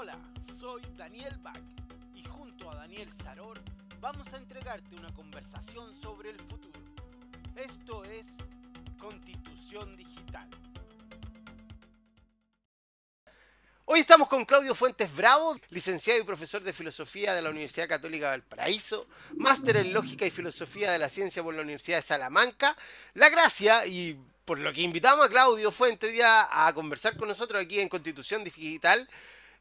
Hola, soy Daniel Bach y junto a Daniel Saror vamos a entregarte una conversación sobre el futuro. Esto es Constitución Digital. Hoy estamos con Claudio Fuentes Bravo, licenciado y profesor de Filosofía de la Universidad Católica de Valparaíso, máster en Lógica y Filosofía de la Ciencia por la Universidad de Salamanca. La gracia, y por lo que invitamos a Claudio Fuentes hoy a conversar con nosotros aquí en Constitución Digital,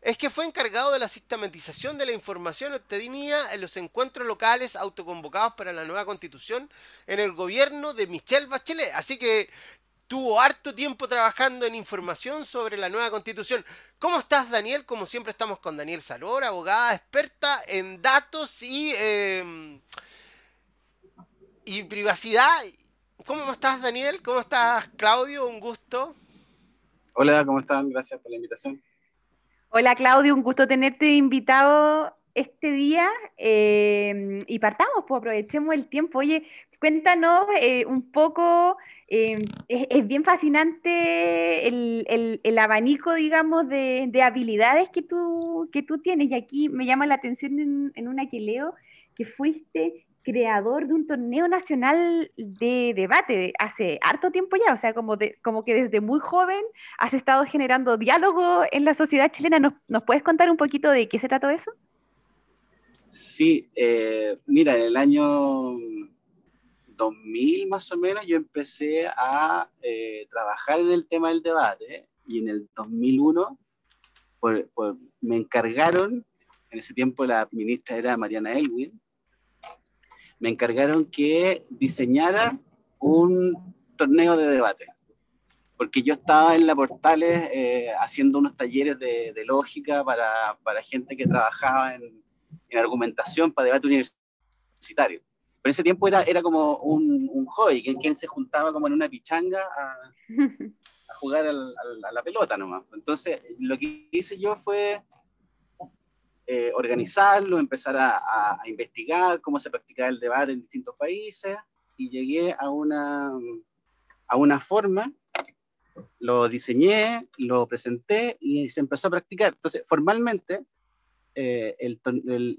es que fue encargado de la sistematización de la información obtenida en los encuentros locales autoconvocados para la nueva constitución en el gobierno de Michelle Bachelet. Así que tuvo harto tiempo trabajando en información sobre la nueva constitución. ¿Cómo estás, Daniel? Como siempre estamos con Daniel Salor, abogada experta en datos y, em, y privacidad. ¿Cómo estás, Daniel? ¿Cómo estás, Claudio? Un gusto. Hola, ¿cómo están? Gracias por la invitación. Hola, Claudio, un gusto tenerte invitado este día em, y partamos, pues aprovechemos el tiempo. Oye, cuéntanos eh, un poco Em, es, bien fascinante el, abanico, digamos, de, habilidades que tú, que tú tienes. Y aquí me llama la atención en, una que leo, que fuiste creador de un torneo nacional de debate hace harto tiempo ya, o sea, como, que desde muy joven has estado generando diálogo en la sociedad chilena. ¿Nos, ¿nos puedes contar un poquito de qué se trató eso? Sí, eh, mira, el año 2000 más o menos yo empecé a eh, trabajar en el tema del debate y en el 2001 me encargaron, en ese tiempo la ministra era Mariana Elwin, me encargaron que diseñara un torneo de debate, porque yo estaba en la Portales eh, haciendo unos talleres de, lógica para, para, gente que trabajaba en, en argumentación para debate universitario en ese tiempo era, era como un, un hobby, quien, quien se juntaba como en una pichanga a, jugar a la pelota nomás. Entonces, lo que hice yo fue eh, organizarlo, empezar a, investigar cómo se practicaba el debate en distintos países y llegué a una, a una forma, lo diseñé, lo presenté y se empezó a practicar. Entonces, formalmente, eh,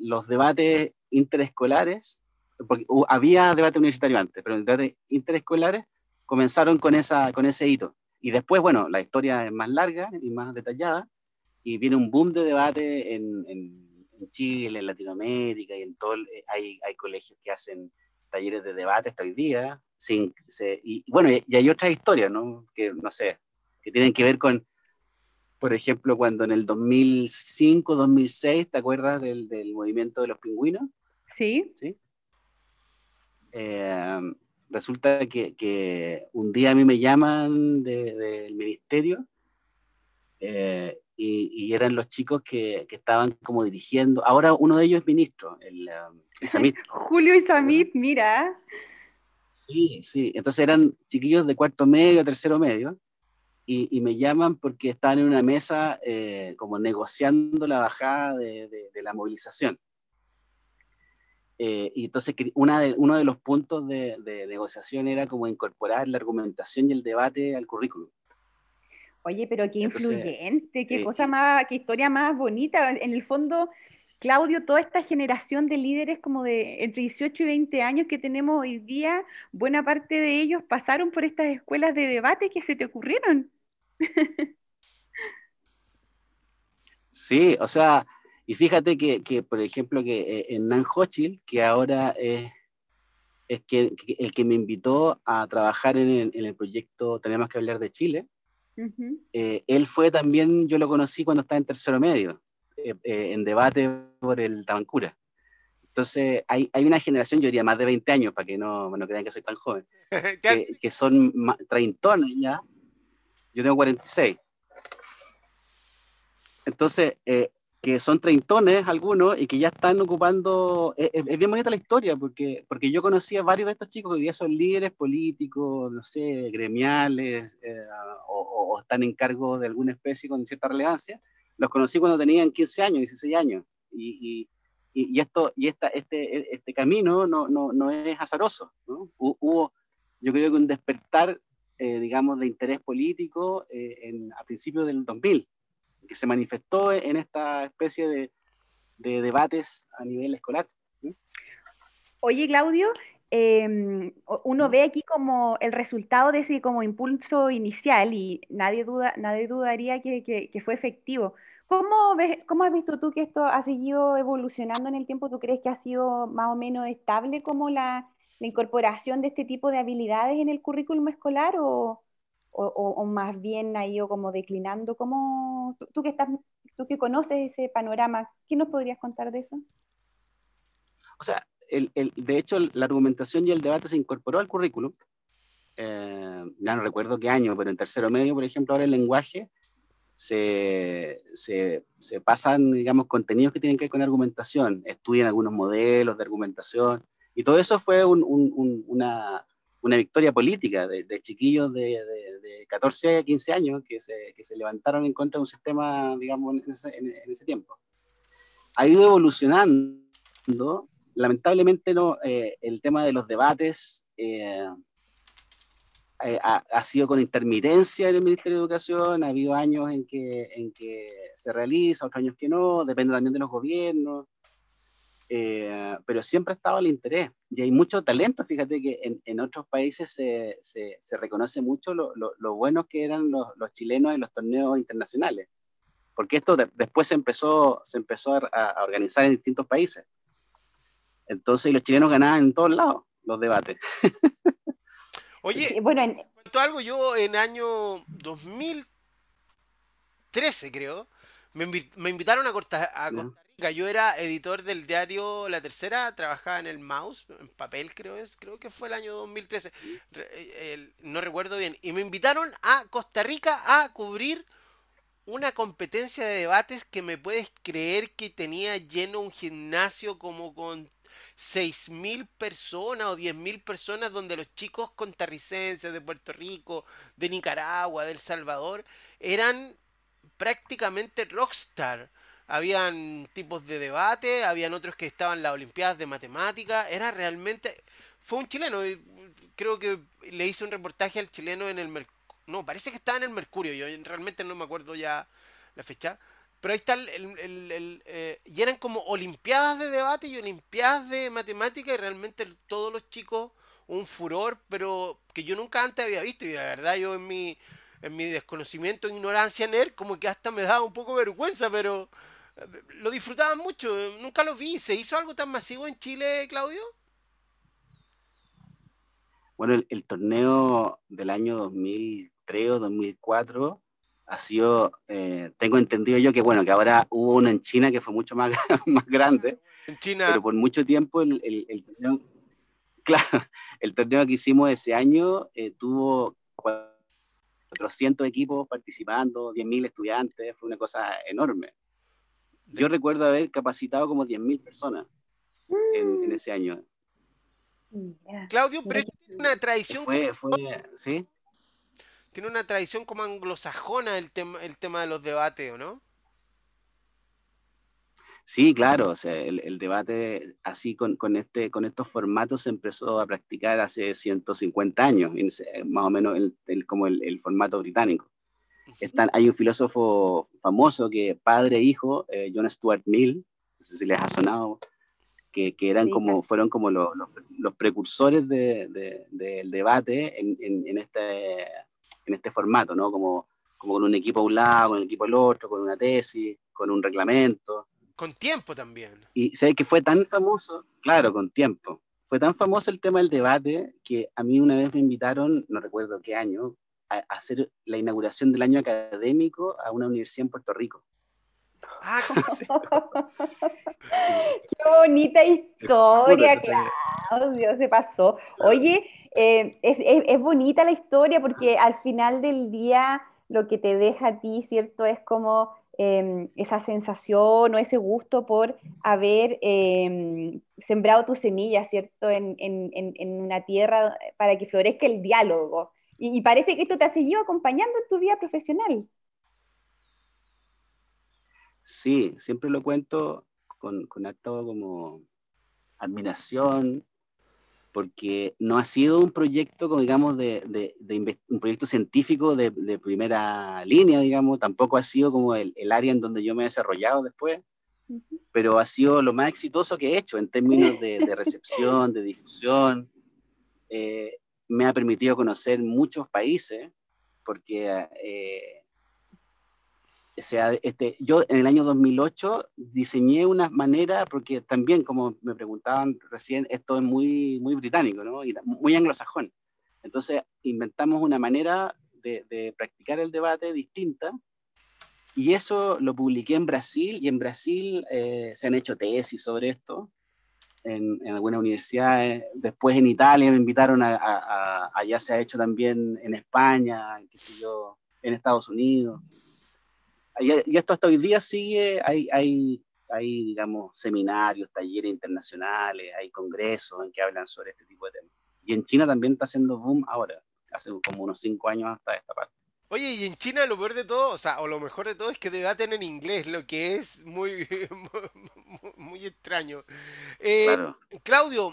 los debates interescolares porque había debate universitario antes, pero los debates interescolares comenzaron con, esa, con ese hito. Y después, bueno, la historia es más larga y más detallada, y viene un boom de debate en, en, Chile, en Latinoamérica, y en todo, eh, hay, hay colegios que hacen talleres de debate hasta hoy día, sin, y bueno, y, hay otras historias, ¿no? Que, no sé, que tienen que ver con, por ejemplo, cuando en el 2005, 2006, ¿te acuerdas del, del movimiento de los pingüinos? Sí. ¿Sí? Eh, resulta que, un día a mí me llaman del ministerio eh, y, eran los chicos que, estaban como dirigiendo. Ahora uno de ellos es ministro, el, um, Julio Isamit, mira. Sí, sí. Entonces eran chiquillos de cuarto medio, tercero medio. Y, me llaman porque estaban en una mesa eh, como negociando la bajada de la movilización. Eh, y entonces una de, uno de los puntos de, negociación era como incorporar la argumentación y el debate al currículum. Oye, pero qué influyente, qué eh, cosa más, qué historia más bonita. En el fondo, Claudio, toda esta generación de líderes como de entre 18 y 20 años que tenemos hoy día, buena parte de ellos pasaron por estas escuelas de debate que se te ocurrieron. Sí, o sea, y fíjate que, que por ejemplo, que eh, en Nan Hochil, que ahora es, es que, el que me invitó a trabajar en el, en el proyecto Tenemos que hablar de Chile, eh, él fue también, yo lo conocí cuando estaba en tercero medio, eh, en debate por el Tabancura. Entonces, hay, hay, una generación, yo diría más de 20 años, para que no, no crean que soy tan joven, que, que, son treintones ya. Yo tengo 46. Entonces, eh, que son treintones algunos y que ya están ocupando, es, bien bonita la historia porque, porque yo conocí a varios de estos chicos que hoy día son líderes políticos, no sé, gremiales eh, o, están en cargo de alguna especie con cierta relevancia, los conocí cuando tenían 15 años, 16 años. Y, y, y esto, y esta, este, este camino no, no, no es azaroso, ¿no? Hubo, yo creo que un despertar, eh, digamos, de interés político eh, en, a principios del 2000 que se manifestó en esta especie de, de debates a nivel escolar. Oye, Claudio, em, uno ve aquí como el resultado de ese como impulso inicial y nadie, duda, nadie dudaría que, que, fue efectivo. ¿Cómo, ves, ¿Cómo has visto tú que esto ha seguido evolucionando en el tiempo? ¿Tú crees que ha sido más o menos estable como la, la incorporación de este tipo de habilidades en el currículum escolar o, o, o más bien ha ido como declinando? ¿Cómo, tú, que estás, tú que conoces ese panorama, ¿qué nos podrías contar de eso? O sea, el, el, de hecho, la argumentación y el debate se incorporó al currículum. Eh, ya no recuerdo qué año, pero en tercero medio, por ejemplo, ahora el lenguaje se, se, se, pasan, digamos, contenidos que tienen que ver con argumentación, estudian algunos modelos de argumentación, y todo eso fue un, un, una, una, victoria política de, chiquillos de, de, de, 14 a 15 años que se, que se, levantaron en contra de un sistema, digamos, en ese, en, ese tiempo. Ha ido evolucionando. Lamentablemente no, eh, el tema de los debates eh, eh, ha, sido con intermitencia en el Ministerio de Educación, ha habido años en que, en que se realiza, otros años que no, depende también de los gobiernos, pero siempre ha estado el interés y hay mucho talento, fíjate que en, en otros países se, se, se, reconoce mucho lo, lo, lo buenos que eran los, los, chilenos en los torneos internacionales, porque esto después se empezó, se empezó a, a organizar en distintos países. Entonces, los chilenos ganaban en todos lados los debates. Oye, bueno, en... algo, yo en año 2013, creo, me, invitaron a Costa. Yo era editor del diario La Tercera, trabajaba en el Mouse, en papel creo es, creo que fue el año 2013, eh, no recuerdo bien. Y me invitaron a Costa Rica a cubrir una competencia de debates que me puedes creer que tenía lleno un gimnasio como con 6.000 personas o 10.000 personas donde los chicos contarricenses de Puerto Rico, de Nicaragua, de El Salvador, eran prácticamente rockstar. Habían tipos de debate, habían otros que estaban en las Olimpiadas de Matemática, era realmente... Fue un chileno, creo que le hice un reportaje al chileno en el Mercurio. No, parece que estaba en el Mercurio, yo realmente no me acuerdo ya la fecha pero ahí está el... Eh, y eran como olimpiadas de debate y olimpiadas de matemática y realmente todos los chicos un furor, pero que yo nunca antes había visto y la verdad yo en mi, en mi desconocimiento e ignorancia en él como que hasta me daba un poco vergüenza, pero lo disfrutaban mucho, nunca lo vi. ¿Se hizo algo tan masivo en Chile, Claudio? Bueno, el, el torneo del año 2003 o 2004 ha sido, eh, tengo entendido yo que bueno, que ahora hubo uno en China que fue mucho más, más grande, en China. pero por mucho tiempo el, el, el torneo, claro, el torneo que hicimos ese año eh, tuvo 400 equipos participando, 10.000 estudiantes, fue una cosa enorme. Yo recuerdo haber capacitado como 10.000 personas en, en, ese año. Claudio, pero una tradición. Fue, fue, ¿sí? tiene una tradición como anglosajona el, tema el tema de los debates, ¿o no? Sí, claro, o sea, el, el debate así con, con, este, con estos formatos se empezó a practicar hace 150 años, más o menos el, el, como el, formato británico. Están, hay un filósofo famoso que padre e hijo, eh, John Stuart Mill, no sé si les ha sonado, que, que eran sí, como, fueron como los, los, los precursores del de, de, debate en, en, en, este en este formato, ¿no? Como, como con un equipo a un lado, con un equipo al otro, con una tesis, con un reglamento. Con tiempo también. Y sé que fue tan famoso, claro, con tiempo. Fue tan famoso el tema del debate que a mí una vez me invitaron, no recuerdo qué año, a, hacer la inauguración del año académico a una universidad en Puerto Rico. Ah, Qué bonita historia, Claudio, se pasó. Oye, eh, es, es, es, bonita la historia porque al final del día lo que te deja a ti, ¿cierto? Es como eh, esa sensación o ese gusto por haber eh, sembrado tu semilla, ¿cierto? En, en, en, una tierra para que florezca el diálogo. Y, y parece que esto te ha seguido acompañando en tu vida profesional. Sí, siempre lo cuento con, con harto como admiración, porque no ha sido un proyecto, como digamos, de, de, un proyecto científico de, primera línea, digamos, tampoco ha sido como el, el, área en donde yo me he desarrollado después, pero ha sido lo más exitoso que he hecho en términos de, recepción, de difusión. Eh, me ha permitido conocer muchos países, porque eh, sea, este, yo en el año 2008 diseñé una manera, porque también, como me preguntaban recién, esto es muy, muy británico, ¿no? Muy anglosajón. Entonces, inventamos una manera de, practicar el debate distinta, y eso lo publiqué en Brasil, y en Brasil eh, se han hecho tesis sobre esto, en, en, algunas universidades. Después en Italia me invitaron a, a, allá se ha hecho también en España, qué sé yo, en Estados Unidos y, esto hasta hoy día sigue, hay, hay, hay, digamos, seminarios, talleres internacionales, hay congresos en que hablan sobre este tipo de temas. Y en China también está haciendo boom ahora, hace como unos cinco años hasta esta parte. Oye, y en China lo peor de todo, o sea, o lo mejor de todo es que debaten en inglés, lo que es muy, muy, extraño. Eh, Claudio,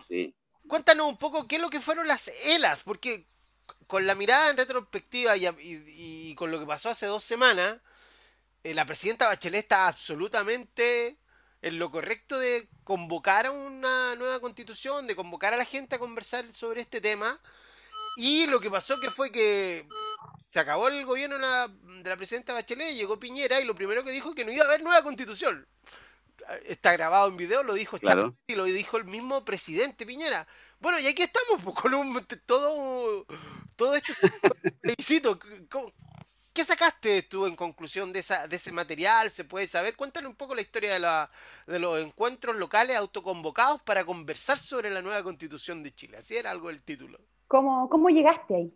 cuéntanos un poco qué es lo que fueron las ELAS, porque con la mirada en retrospectiva y, y con lo que pasó hace dos semanas, eh, la presidenta Bachelet está absolutamente en lo correcto de convocar a una nueva constitución, de convocar a la gente a conversar sobre este tema. Y lo que pasó que fue que se acabó el gobierno de la, presidenta Bachelet, llegó Piñera y lo primero que dijo que no iba a haber nueva constitución. Está grabado en video, lo dijo claro. y lo dijo el mismo presidente Piñera. Bueno, y aquí estamos pues, con un, todo, todo este plebiscito. ¿Qué sacaste tú en conclusión de, esa, de ese material? ¿Se puede saber? Cuéntale un poco la historia de, la, de los encuentros locales autoconvocados para conversar sobre la nueva constitución de Chile. Así era algo el título. ¿Cómo, cómo llegaste ahí?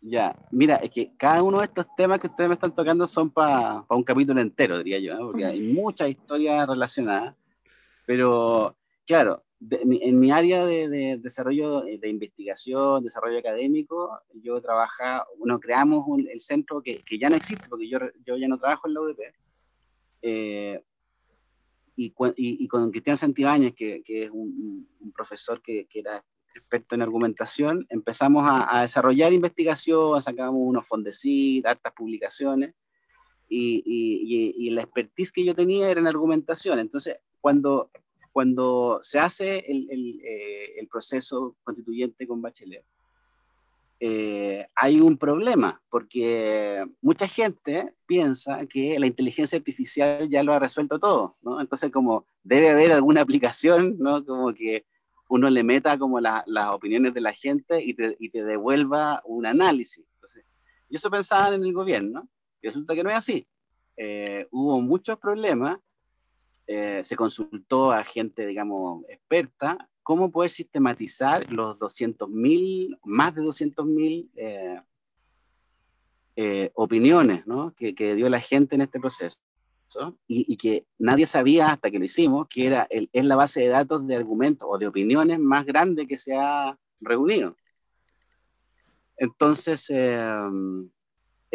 Ya, mira, es que cada uno de estos temas que ustedes me están tocando son para un capítulo entero, diría yo, porque hay muchas historias relacionadas, pero claro, en mi área de, desarrollo de investigación, desarrollo académico, yo trabaja, bueno, creamos el centro que, que, ya no existe porque yo, yo ya no trabajo en la UDP. Eh, y, y, con Cristian Santibáñez, que, que es un, profesor que, que, era experto en argumentación, empezamos a, a desarrollar investigación, sacamos unos fondecit, hartas publicaciones, y, y, la expertise que yo tenía era en argumentación. Entonces, cuando cuando se hace el, el, eh, el proceso constituyente con Bachelet, eh, hay un problema, porque mucha gente piensa que la inteligencia artificial ya lo ha resuelto todo, ¿no? Entonces, como debe haber alguna aplicación, ¿no? Como que uno le meta como las opiniones de la gente y te, y te devuelva un análisis. Entonces, y eso pensaban en el gobierno, y resulta que no es así. Eh, hubo muchos problemas eh, se consultó a gente, digamos, experta, cómo poder sistematizar los 200.000, más de 200.000 eh, eh, opiniones ¿no? que, que, dio la gente en este proceso. Y, que nadie sabía hasta que lo hicimos, que era el, es la base de datos de argumentos o de opiniones más grande que se ha reunido. Entonces,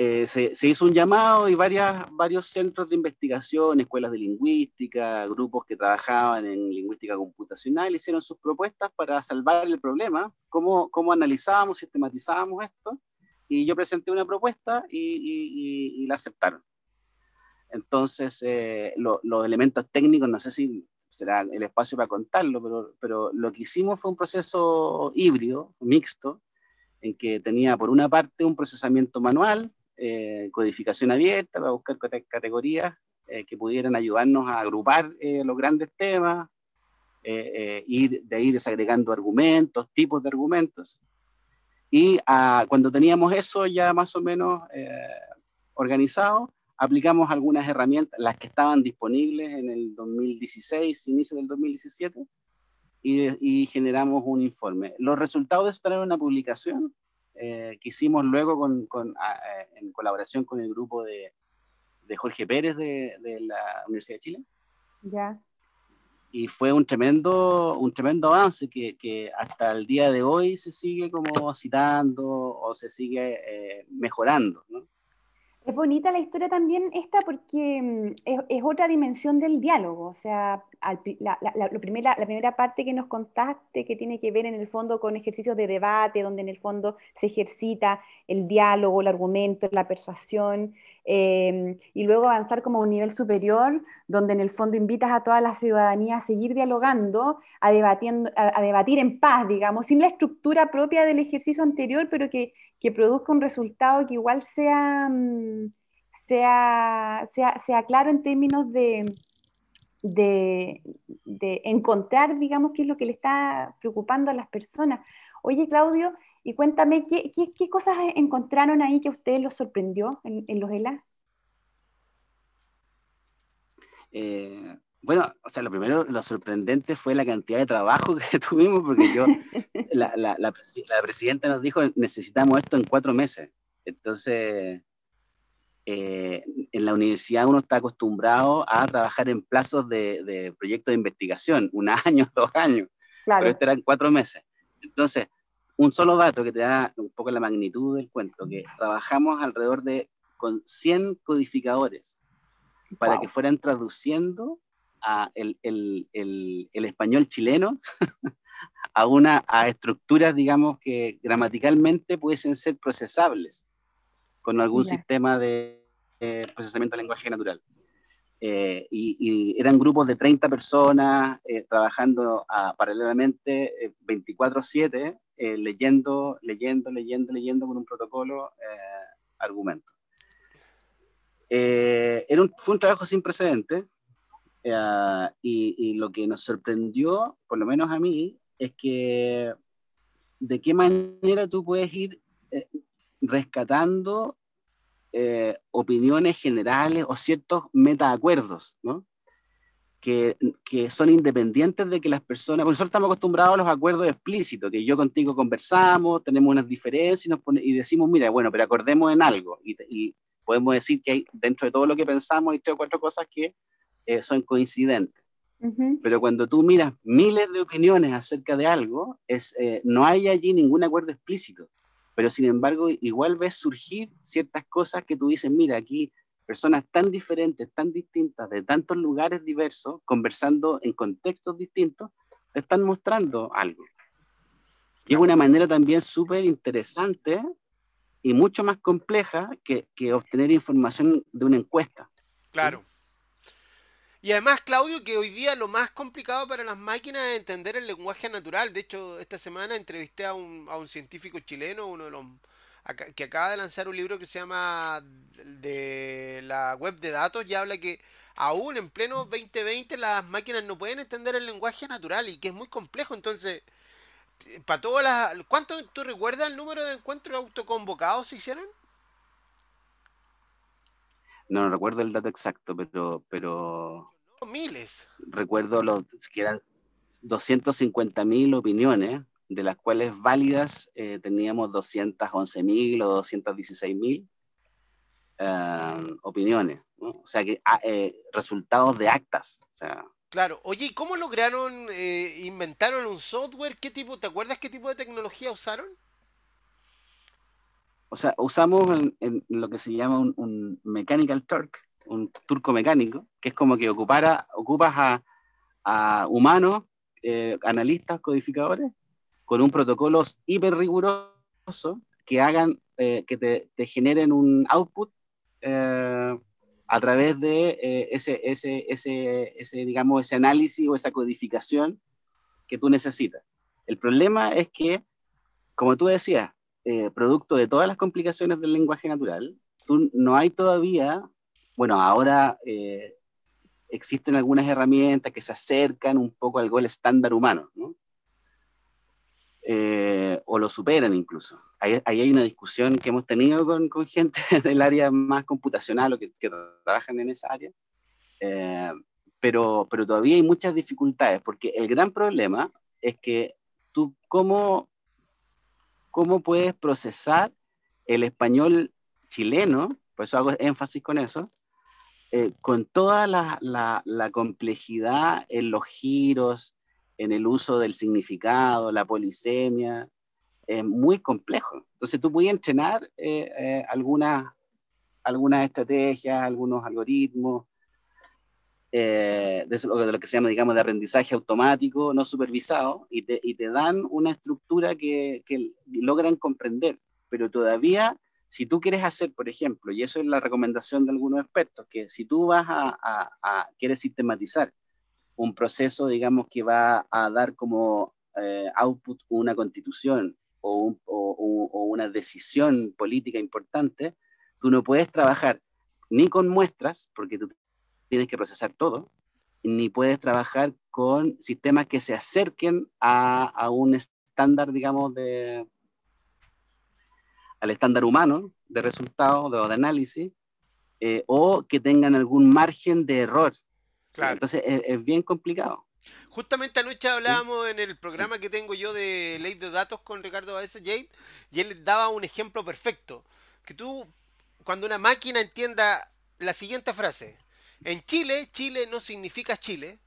eh, se, hizo un llamado y varias, varios centros de investigación, escuelas de lingüística, grupos que trabajaban en lingüística computacional, hicieron sus propuestas para salvar el problema, cómo, cómo analizábamos, sistematizábamos esto, y yo presenté una propuesta y, la aceptaron. Entonces, eh, los elementos técnicos, no sé si será el espacio para contarlo, pero, pero lo que hicimos fue un proceso híbrido, mixto, en que tenía por una parte un procesamiento manual, eh, codificación abierta para buscar categorías eh, que pudieran ayudarnos a agrupar eh, los grandes temas, ir de ahí desagregando argumentos, tipos de argumentos. Y ah, cuando teníamos eso ya más o menos organizado, aplicamos algunas herramientas, las que estaban disponibles en el 2016, inicio del 2017, y, y generamos un informe. Los resultados de esto una publicación eh, que hicimos luego con, con, eh, en colaboración con el grupo de, de Jorge Pérez de, de, la Universidad de Chile. Ya. Y fue un tremendo, un tremendo avance que, que, hasta el día de hoy se sigue como citando o se sigue eh, mejorando. ¿no? Es bonita la historia también esta porque mm, es, otra dimensión del diálogo. O sea, la, primera, la primera parte que nos contaste que tiene que ver en el fondo con ejercicios de debate, donde en el fondo se ejercita el diálogo, el argumento, la persuasión, em, y luego avanzar como a un nivel superior, donde en el fondo invitas a toda la ciudadanía a seguir dialogando, a, debatiendo, a, debatir en paz, digamos, sin la estructura propia del ejercicio anterior, pero que, que produzca un resultado que igual sea... Mm, sea, sea, claro en términos de, de, encontrar, digamos, qué es lo que le está preocupando a las personas. Oye, Claudio, y cuéntame, ¿qué, cosas encontraron ahí que a ustedes los sorprendió en, los ELA? Eh, bueno, o sea, lo primero, lo sorprendente fue la cantidad de trabajo que tuvimos, porque yo, la, la, la, presidenta nos dijo, necesitamos esto en cuatro meses. Entonces, eh, en la universidad uno está acostumbrado a trabajar en plazos de, proyectos de investigación, un año, dos años, claro. pero este eran cuatro meses. Entonces, un solo dato que te da un poco la magnitud del cuento, que trabajamos alrededor de con 100 codificadores para que fueran traduciendo a el, el, el, el español chileno a, una, a estructuras, digamos, que gramaticalmente pudiesen ser procesables con algún sistema de eh, procesamiento de lenguaje natural. Eh, y, eran grupos de 30 personas eh, trabajando a, paralelamente 24/7, leyendo, leyendo, leyendo, leyendo con un protocolo argumento. era un, fue un trabajo sin precedentes y, y, lo que nos sorprendió, por lo menos a mí, es que de qué manera tú puedes ir rescatando eh, opiniones generales o ciertos metaacuerdos, ¿no? Que, que, son independientes de que las personas, porque nosotros estamos acostumbrados a los acuerdos explícitos, que yo contigo conversamos, tenemos unas diferencias y decimos, mira, bueno, pero acordemos en algo. Y, y, podemos decir que hay, dentro de todo lo que pensamos, hay tres o cuatro cosas que eh, son coincidentes. Pero cuando tú miras miles de opiniones acerca de algo, es, eh, no hay allí ningún acuerdo explícito pero sin embargo igual ves surgir ciertas cosas que tú dices, mira, aquí personas tan diferentes, tan distintas, de tantos lugares diversos, conversando en contextos distintos, te están mostrando algo. Y es una manera también súper interesante y mucho más compleja que, que, obtener información de una encuesta. Claro. Y además, Claudio, que hoy día lo más complicado para las máquinas es entender el lenguaje natural. De hecho, esta semana entrevisté a un, a un científico chileno, uno de los que acaba de lanzar un libro que se llama de la web de datos y habla que aún en pleno 2020 las máquinas no pueden entender el lenguaje natural y que es muy complejo. Entonces, para todas las... ¿Cuánto tú recuerdas el número de encuentros autoconvocados se hicieron? No, recuerdo el dato exacto, pero, pero miles. Recuerdo los que eran 250.000 opiniones, de las cuales válidas eh, teníamos 211.000 o 216.000 uh, opiniones. O sea, que ah, eh, resultados de actas. O sea, Claro, oye, ¿y cómo lograron, eh, inventaron un software? ¿Qué tipo, te acuerdas qué tipo de tecnología usaron? O sea, usamos lo que se llama un, mechanical turk, un turco mecánico, que es como que ocupara, ocupas a, humanos, eh, analistas, codificadores, con un protocolo hiper riguroso que hagan, eh, que te, generen un output eh, a través de ese, ese, ese, ese, digamos, ese análisis o esa codificación que tú necesitas. El problema es que, como tú decías, eh, producto de todas las complicaciones del lenguaje natural, no hay todavía, bueno, ahora eh, existen algunas herramientas que se acercan un poco al gol estándar humano, ¿no? Eh, o lo superan incluso. Ahí, hay una discusión que hemos tenido con, con gente del área más computacional o que, que trabajan en esa área, pero, pero todavía hay muchas dificultades, porque el gran problema es que tú, ¿cómo cómo puedes procesar el español chileno, por eso hago énfasis con eso, eh, con toda la, complejidad en los giros, en el uso del significado, la polisemia, es muy complejo. Entonces tú puedes entrenar eh, eh, algunas, algunas estrategias, algunos algoritmos, eh, de, lo, que se llama, digamos, de aprendizaje automático, no supervisado, y te, y te dan una estructura que, que, logran comprender, pero todavía, si tú quieres hacer, por ejemplo, y eso es la recomendación de algunos expertos, que si tú vas a, a, quieres sistematizar un proceso, digamos, que va a dar como eh, output una constitución o, o, o una decisión política importante, tú no puedes trabajar ni con muestras, porque tú tienes que procesar todo, ni puedes trabajar con sistemas que se acerquen a, a un estándar, digamos, de, al estándar humano de resultados o de, análisis, eh, o que tengan algún margen de error. Claro. Entonces es, es, bien complicado. Justamente anoche hablábamos ¿Sí? en el programa que tengo yo de ley de datos con Ricardo Baeza Jade, y él daba un ejemplo perfecto. Que tú, cuando una máquina entienda la siguiente frase, en Chile, Chile no significa Chile.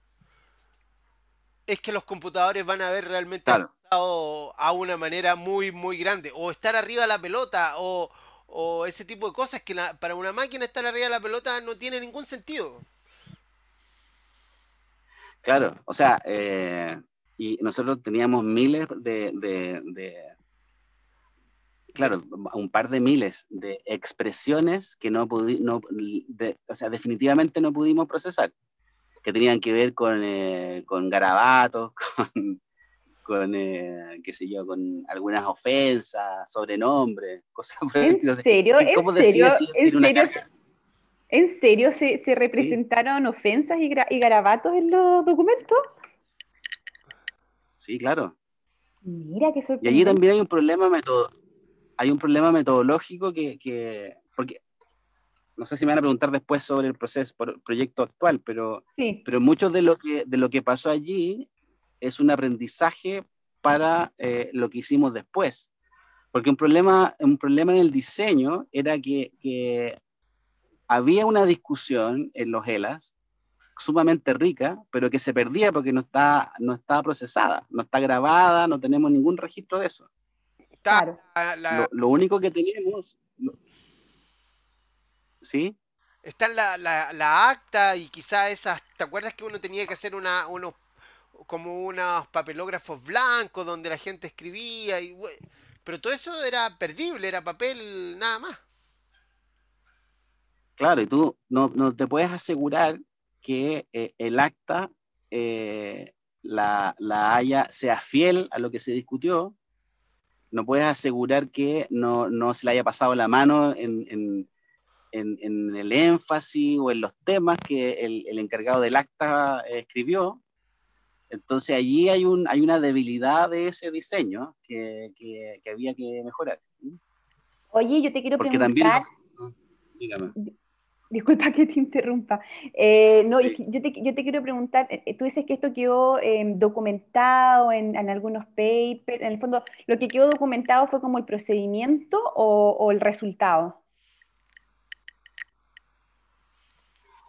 Es que los computadores van a ver realmente claro. a una manera muy, muy grande. O estar arriba de la pelota, o, o ese tipo de cosas que la, para una máquina estar arriba de la pelota no tiene ningún sentido. Claro, o sea, eh, y nosotros teníamos miles de, de, de, claro, un par de miles de expresiones que no pudimos, no, o sea, definitivamente no pudimos procesar, que tenían que ver con, eh, con garabatos, con, con eh, qué sé yo, con algunas ofensas, sobrenombres, cosas por ¿En no sé, serio? ¿Cómo ¿En serio? ¿En serio? ¿En serio se, se representaron sí. ofensas y, y, garabatos en los documentos? Sí, claro. Mira qué sorprendente. Y allí también hay un problema metodo, hay un problema metodológico que, que, porque no sé si me van a preguntar después sobre el proceso, por el proyecto actual, pero, sí. pero mucho de lo, que, de lo que pasó allí es un aprendizaje para eh, lo que hicimos después. Porque un problema, un problema en el diseño era que, que había una discusión en los ELAS sumamente rica, pero que se perdía porque no está, no está procesada, no está grabada, no tenemos ningún registro de eso. Claro. La, la... Lo, lo, único que tenemos, lo... ¿sí? Está la, la, la, acta y quizá esas, ¿te acuerdas que uno tenía que hacer una, unos, como unos papelógrafos blancos donde la gente escribía y pero todo eso era perdible, era papel nada más. Claro, y tú no, no te puedes asegurar que eh, el acta eh, la, la, haya, sea fiel a lo que se discutió, no puedes asegurar que no, no se le haya pasado la mano en, en, en, en, el énfasis o en los temas que el, el encargado del acta escribió. Entonces allí hay, un, hay una debilidad de ese diseño que, que, que había que mejorar. Oye, yo te quiero Porque preguntar... También, dígame. Disculpa que te interrumpa. Eh, no, Sí. yo, te, yo te quiero preguntar, eh, tú dices que esto quedó eh, documentado en, en algunos papers, en el fondo, ¿lo que quedó documentado fue como el procedimiento o, o el resultado?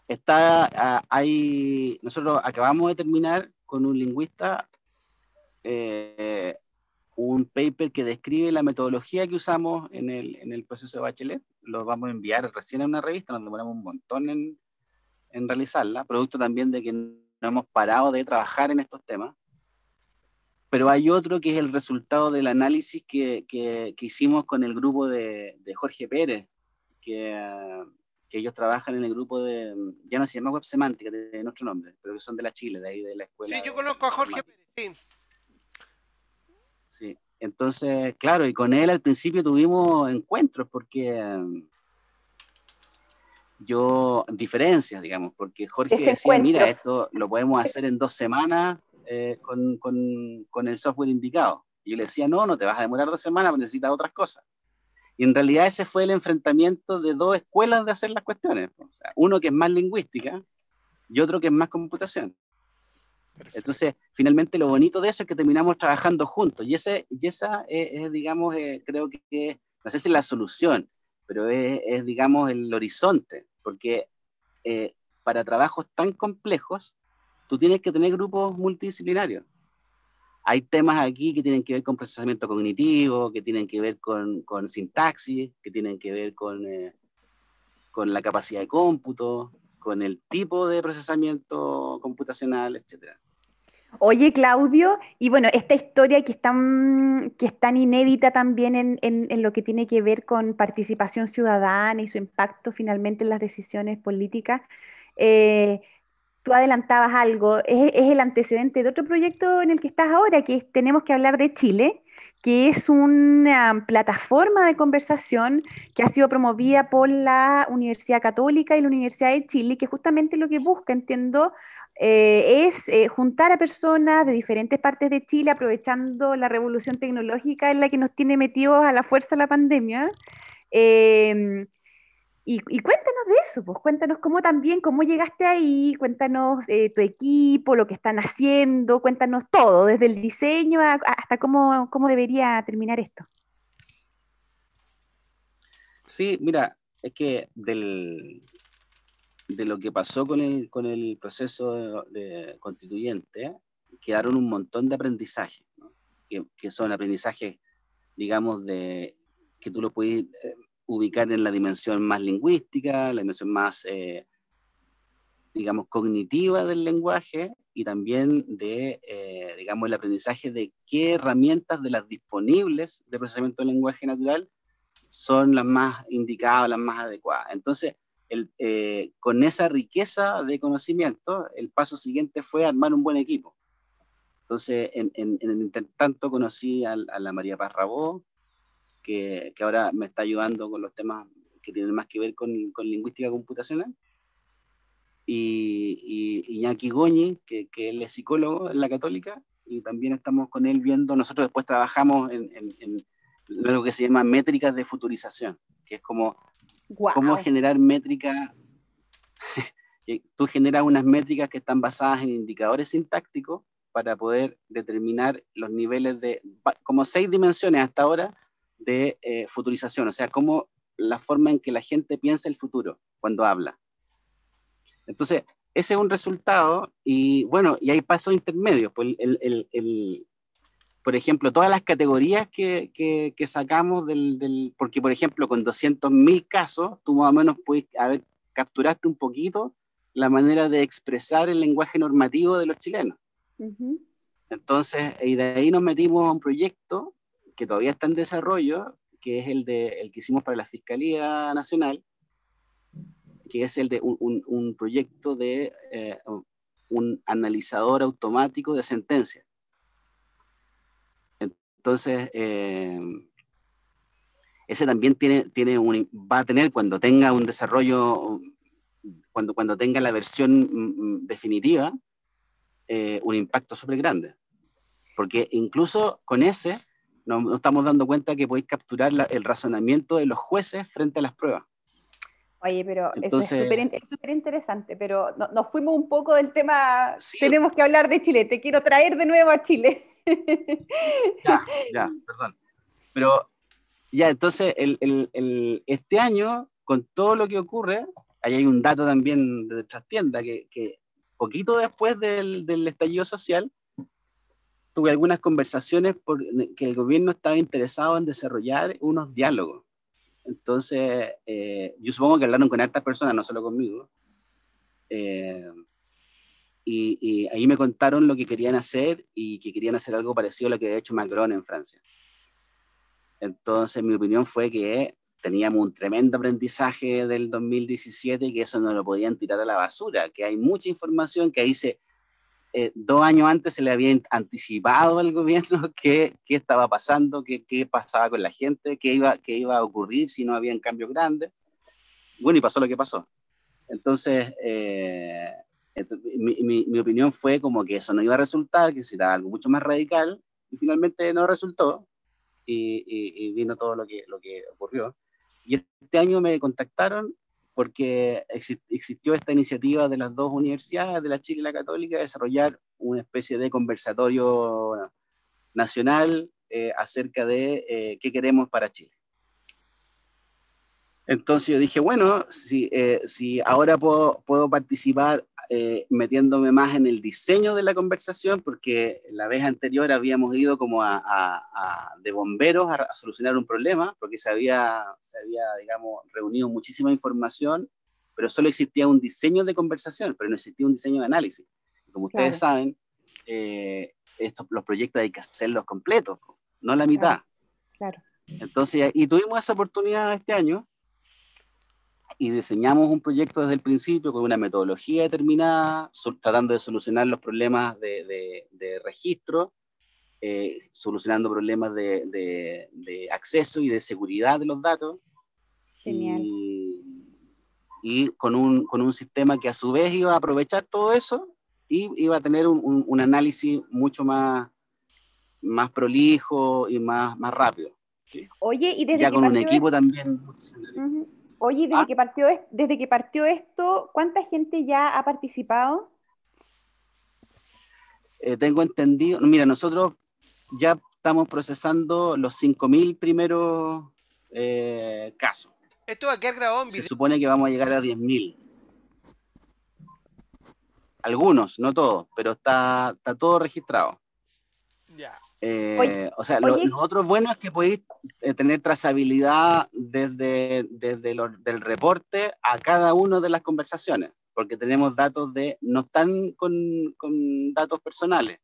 Está, ah, hay, nosotros acabamos de terminar con un lingüista eh, un paper que describe la metodología que usamos en el, en el proceso de Bachelet. Lo vamos a enviar recién a una revista, nos demoramos un montón en, en realizarla, producto también de que no hemos parado de trabajar en estos temas. Pero hay otro que es el resultado del análisis que, que, que hicimos con el grupo de, de Jorge Pérez, que, que, ellos trabajan en el grupo de, ya no se llama Web Semántica, de nuestro nombre, pero que son de la Chile, de ahí de la escuela. Sí, yo de, conozco a Jorge Pérez, sí. Sí, entonces, claro, y con él al principio tuvimos encuentros porque um, yo, diferencias, digamos, porque Jorge decía, mira, esto lo podemos hacer en dos semanas eh, con, con, con, el software indicado. Y yo le decía, no, no te vas a demorar dos semanas, porque necesitas otras cosas. Y en realidad ese fue el enfrentamiento de dos escuelas de hacer las cuestiones. O sea, uno que es más lingüística y otro que es más computación. Perfecto. Entonces, finalmente lo bonito de eso es que terminamos trabajando juntos. Y, ese, y esa es, es digamos, eh, creo que, que, no sé si es la solución, pero es, es digamos, el horizonte. Porque eh, para trabajos tan complejos, tú tienes que tener grupos multidisciplinarios. Hay temas aquí que tienen que ver con procesamiento cognitivo, que tienen que ver con, con sintaxis, que tienen que ver con, eh, con la capacidad de cómputo, con el tipo de procesamiento computacional, etcétera. Oye, Claudio, y bueno, esta historia que es tan, que es tan inédita también en, en, lo que tiene que ver con participación ciudadana y su impacto finalmente en las decisiones políticas, eh, tú adelantabas algo, es, es, el antecedente de otro proyecto en el que estás ahora, que es Tenemos que hablar de Chile, que es una plataforma de conversación que ha sido promovida por la Universidad Católica y la Universidad de Chile, que justamente lo que busca, entiendo, eh, es eh, juntar a personas de diferentes partes de Chile aprovechando la revolución tecnológica en la que nos tiene metidos a la fuerza la pandemia. Em, y, cuéntanos de eso, pues cuéntanos cómo también, cómo llegaste ahí, cuéntanos eh, tu equipo, lo que están haciendo, cuéntanos todo, desde el diseño hasta cómo, cómo debería terminar esto. Sí, mira, es que del, de lo que pasó con el, con el proceso constituyente, quedaron un montón de aprendizajes, que, que, son aprendizajes, digamos, de que tú lo puedes eh, ubicar en la dimensión más lingüística, la dimensión más, eh, digamos, cognitiva del lenguaje y también de, eh, digamos, el aprendizaje de qué herramientas de las disponibles de procesamiento del lenguaje natural son las más indicadas, las más adecuadas. Entonces, eh, con esa riqueza de conocimiento, el paso siguiente fue armar un buen equipo. Entonces, en, en, en el intertanto conocí a, la María Parrabó, que, que, ahora me está ayudando con los temas que tienen más que ver con, con lingüística computacional. Y, y Iñaki Goñi, que, que, él es psicólogo en la católica, y también estamos con él viendo, nosotros después trabajamos en, en, en lo que se llama métricas de futurización, que es como cómo generar métricas. Tú generas unas métricas que están basadas en indicadores sintácticos para poder determinar los niveles de, como seis dimensiones hasta ahora, de eh, futurización, o sea, cómo la forma en que la gente piensa el futuro cuando habla. Entonces, ese es un resultado y bueno, y hay pasos intermedios. Pues el, el, el, por ejemplo, todas las categorías que, que, sacamos del, del, porque por ejemplo, con 200.000 casos, tú más o menos puedes haber, capturaste un poquito la manera de expresar el lenguaje normativo de los chilenos. Entonces, y de ahí nos metimos a un proyecto que todavía está en desarrollo, que es el, de, el que hicimos para la Fiscalía Nacional, que es el de un, un, proyecto de eh, un analizador automático de sentencias. Entonces, eh, ese también tiene, tiene un, va a tener cuando tenga un desarrollo, cuando, cuando tenga la versión mm, mm, definitiva, eh, un impacto súper grande. Porque incluso con ese nos, estamos dando cuenta que podéis capturar el razonamiento de los jueces frente a las pruebas. Oye, pero eso es súper interesante, pero nos fuimos un poco del tema, tenemos que hablar de Chile, te quiero traer de nuevo a Chile. ya, ya, perdón. Pero ya, entonces, el, el, este año, con todo lo que ocurre, ahí hay un dato también de trastienda, que, que poquito después del, del, estallido social, tuve algunas conversaciones porque el gobierno estaba interesado en desarrollar unos diálogos. Entonces, eh, yo supongo que hablaron con hartas personas, no solo conmigo. Eh, y, ahí me contaron lo que querían hacer y que querían hacer algo parecido a lo que había hecho Macron en Francia. Entonces mi opinión fue que teníamos un tremendo aprendizaje del 2017 y que eso no lo podían tirar a la basura, que hay mucha información que ahí se, eh, dos años antes se le había anticipado al gobierno qué, estaba pasando, qué, pasaba con la gente, qué iba, iba a ocurrir si no había cambios grandes. Bueno, y pasó lo que pasó. Entonces, eh, mi, mi, opinión fue como que eso no iba a resultar, que necesitaba algo mucho más radical, y finalmente no resultó, y, y, vino todo lo que, lo que ocurrió. Y este año me contactaron porque existió esta iniciativa de las dos universidades, de la Chile y la Católica, de desarrollar una especie de conversatorio nacional eh, acerca de eh, qué queremos para Chile. Entonces yo dije, bueno, si, eh, si ahora puedo, puedo participar eh, metiéndome más en el diseño de la conversación, porque la vez anterior habíamos ido como a, de bomberos a, solucionar un problema, porque se había, se había, digamos, reunido muchísima información, pero solo existía un diseño de conversación, pero no existía un diseño de análisis. Como ustedes saben, eh, estos, los proyectos hay que hacerlos completos, no la mitad. Claro. Entonces, y tuvimos esa oportunidad este año y diseñamos un proyecto desde el principio con una metodología determinada, tratando de solucionar los problemas de, de, registro, eh, solucionando problemas de, de, acceso y de seguridad de los datos. Genial. Y, y con, un, con, un, sistema que a su vez iba a aprovechar todo eso y iba a tener un, un, análisis mucho más, más prolijo y más, más rápido. Oye, y desde ya con un equipo también. Oye, desde, ah. que partió, desde que partió esto, ¿cuánta gente ya ha participado? Eh, tengo entendido, mira, nosotros ya estamos procesando los 5.000 primeros eh, casos. Esto va a quedar grabado en video. Se supone que vamos a llegar a 10.000. Algunos, no todos, pero está, está todo registrado. Ya. Eh, o sea, lo, otro bueno es que podéis eh, tener trazabilidad desde, desde el reporte a cada una de las conversaciones, porque tenemos datos de, no están con, con datos personales,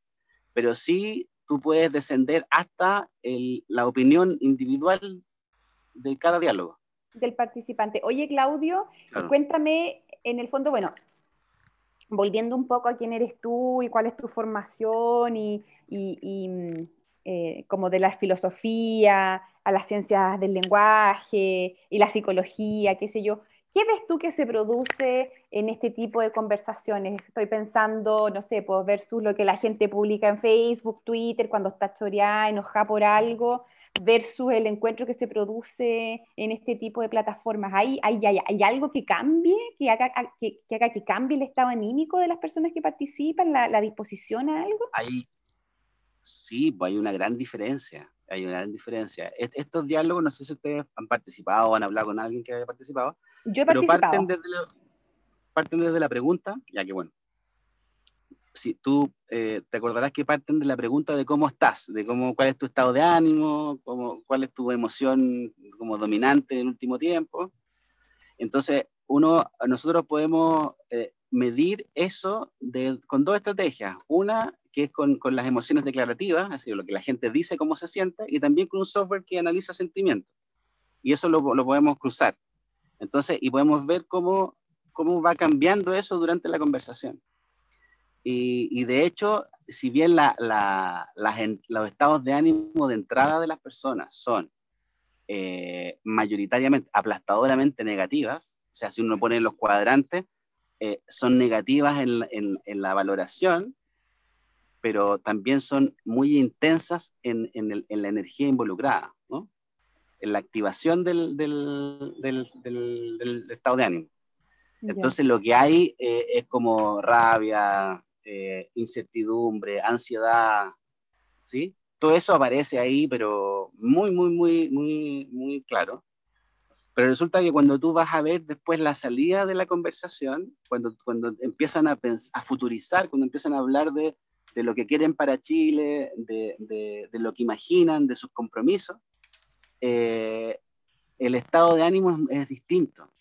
pero sí tú puedes descender hasta el, la opinión individual de cada diálogo. Del participante. Oye, Claudio, cuéntame, en el fondo, bueno, volviendo un poco a quién eres tú y cuál es tu formación y y, mm, eh, como de la filosofía, a las ciencias del lenguaje y la psicología, qué sé yo. ¿Qué ves tú que se produce en este tipo de conversaciones? Estoy pensando, no sé, pues versus lo que la gente publica en Facebook, Twitter, cuando está choreada, enojada por algo, versus el encuentro que se produce en este tipo de plataformas. ¿Hay, hay, hay, algo que cambie, que haga que, haga que cambie el estado anímico de las personas que participan, la, la disposición a algo? Hay, Sí, pues hay una gran diferencia. Hay una gran diferencia. estos diálogos, no sé si ustedes han participado o han hablado con alguien que haya participado. Yo he pero Parten desde, la, parten desde la pregunta, ya que bueno. Si tú eh, te acordarás que parten de la pregunta de cómo estás, de cómo, cuál es tu estado de ánimo, cómo, cuál es tu emoción como dominante en el último tiempo. Entonces, uno, nosotros podemos eh, medir eso con dos estrategias. Una que es con, con, las emociones declarativas, así lo que la gente dice, cómo se siente, y también con un software que analiza sentimientos. Y eso lo, lo podemos cruzar. Entonces, y podemos ver cómo, cómo va cambiando eso durante la conversación. Y, y de hecho, si bien la, la, los estados de ánimo de entrada de las personas son eh, mayoritariamente, aplastadoramente negativas, o sea, si uno pone los cuadrantes, eh, son negativas en, en, en la valoración, pero también son muy intensas en, en, la energía involucrada, ¿no? en la activación del, del, del, estado de ánimo. Entonces lo que hay eh, es como rabia, eh, incertidumbre, ansiedad, ¿sí? Todo eso aparece ahí, pero muy, muy, muy, muy, muy claro. Pero resulta que cuando tú vas a ver después la salida de la conversación, cuando, cuando empiezan a, a futurizar, cuando empiezan a hablar de de lo que quieren para Chile, de, de, lo que imaginan, de sus compromisos, eh, el estado de ánimo es, distinto.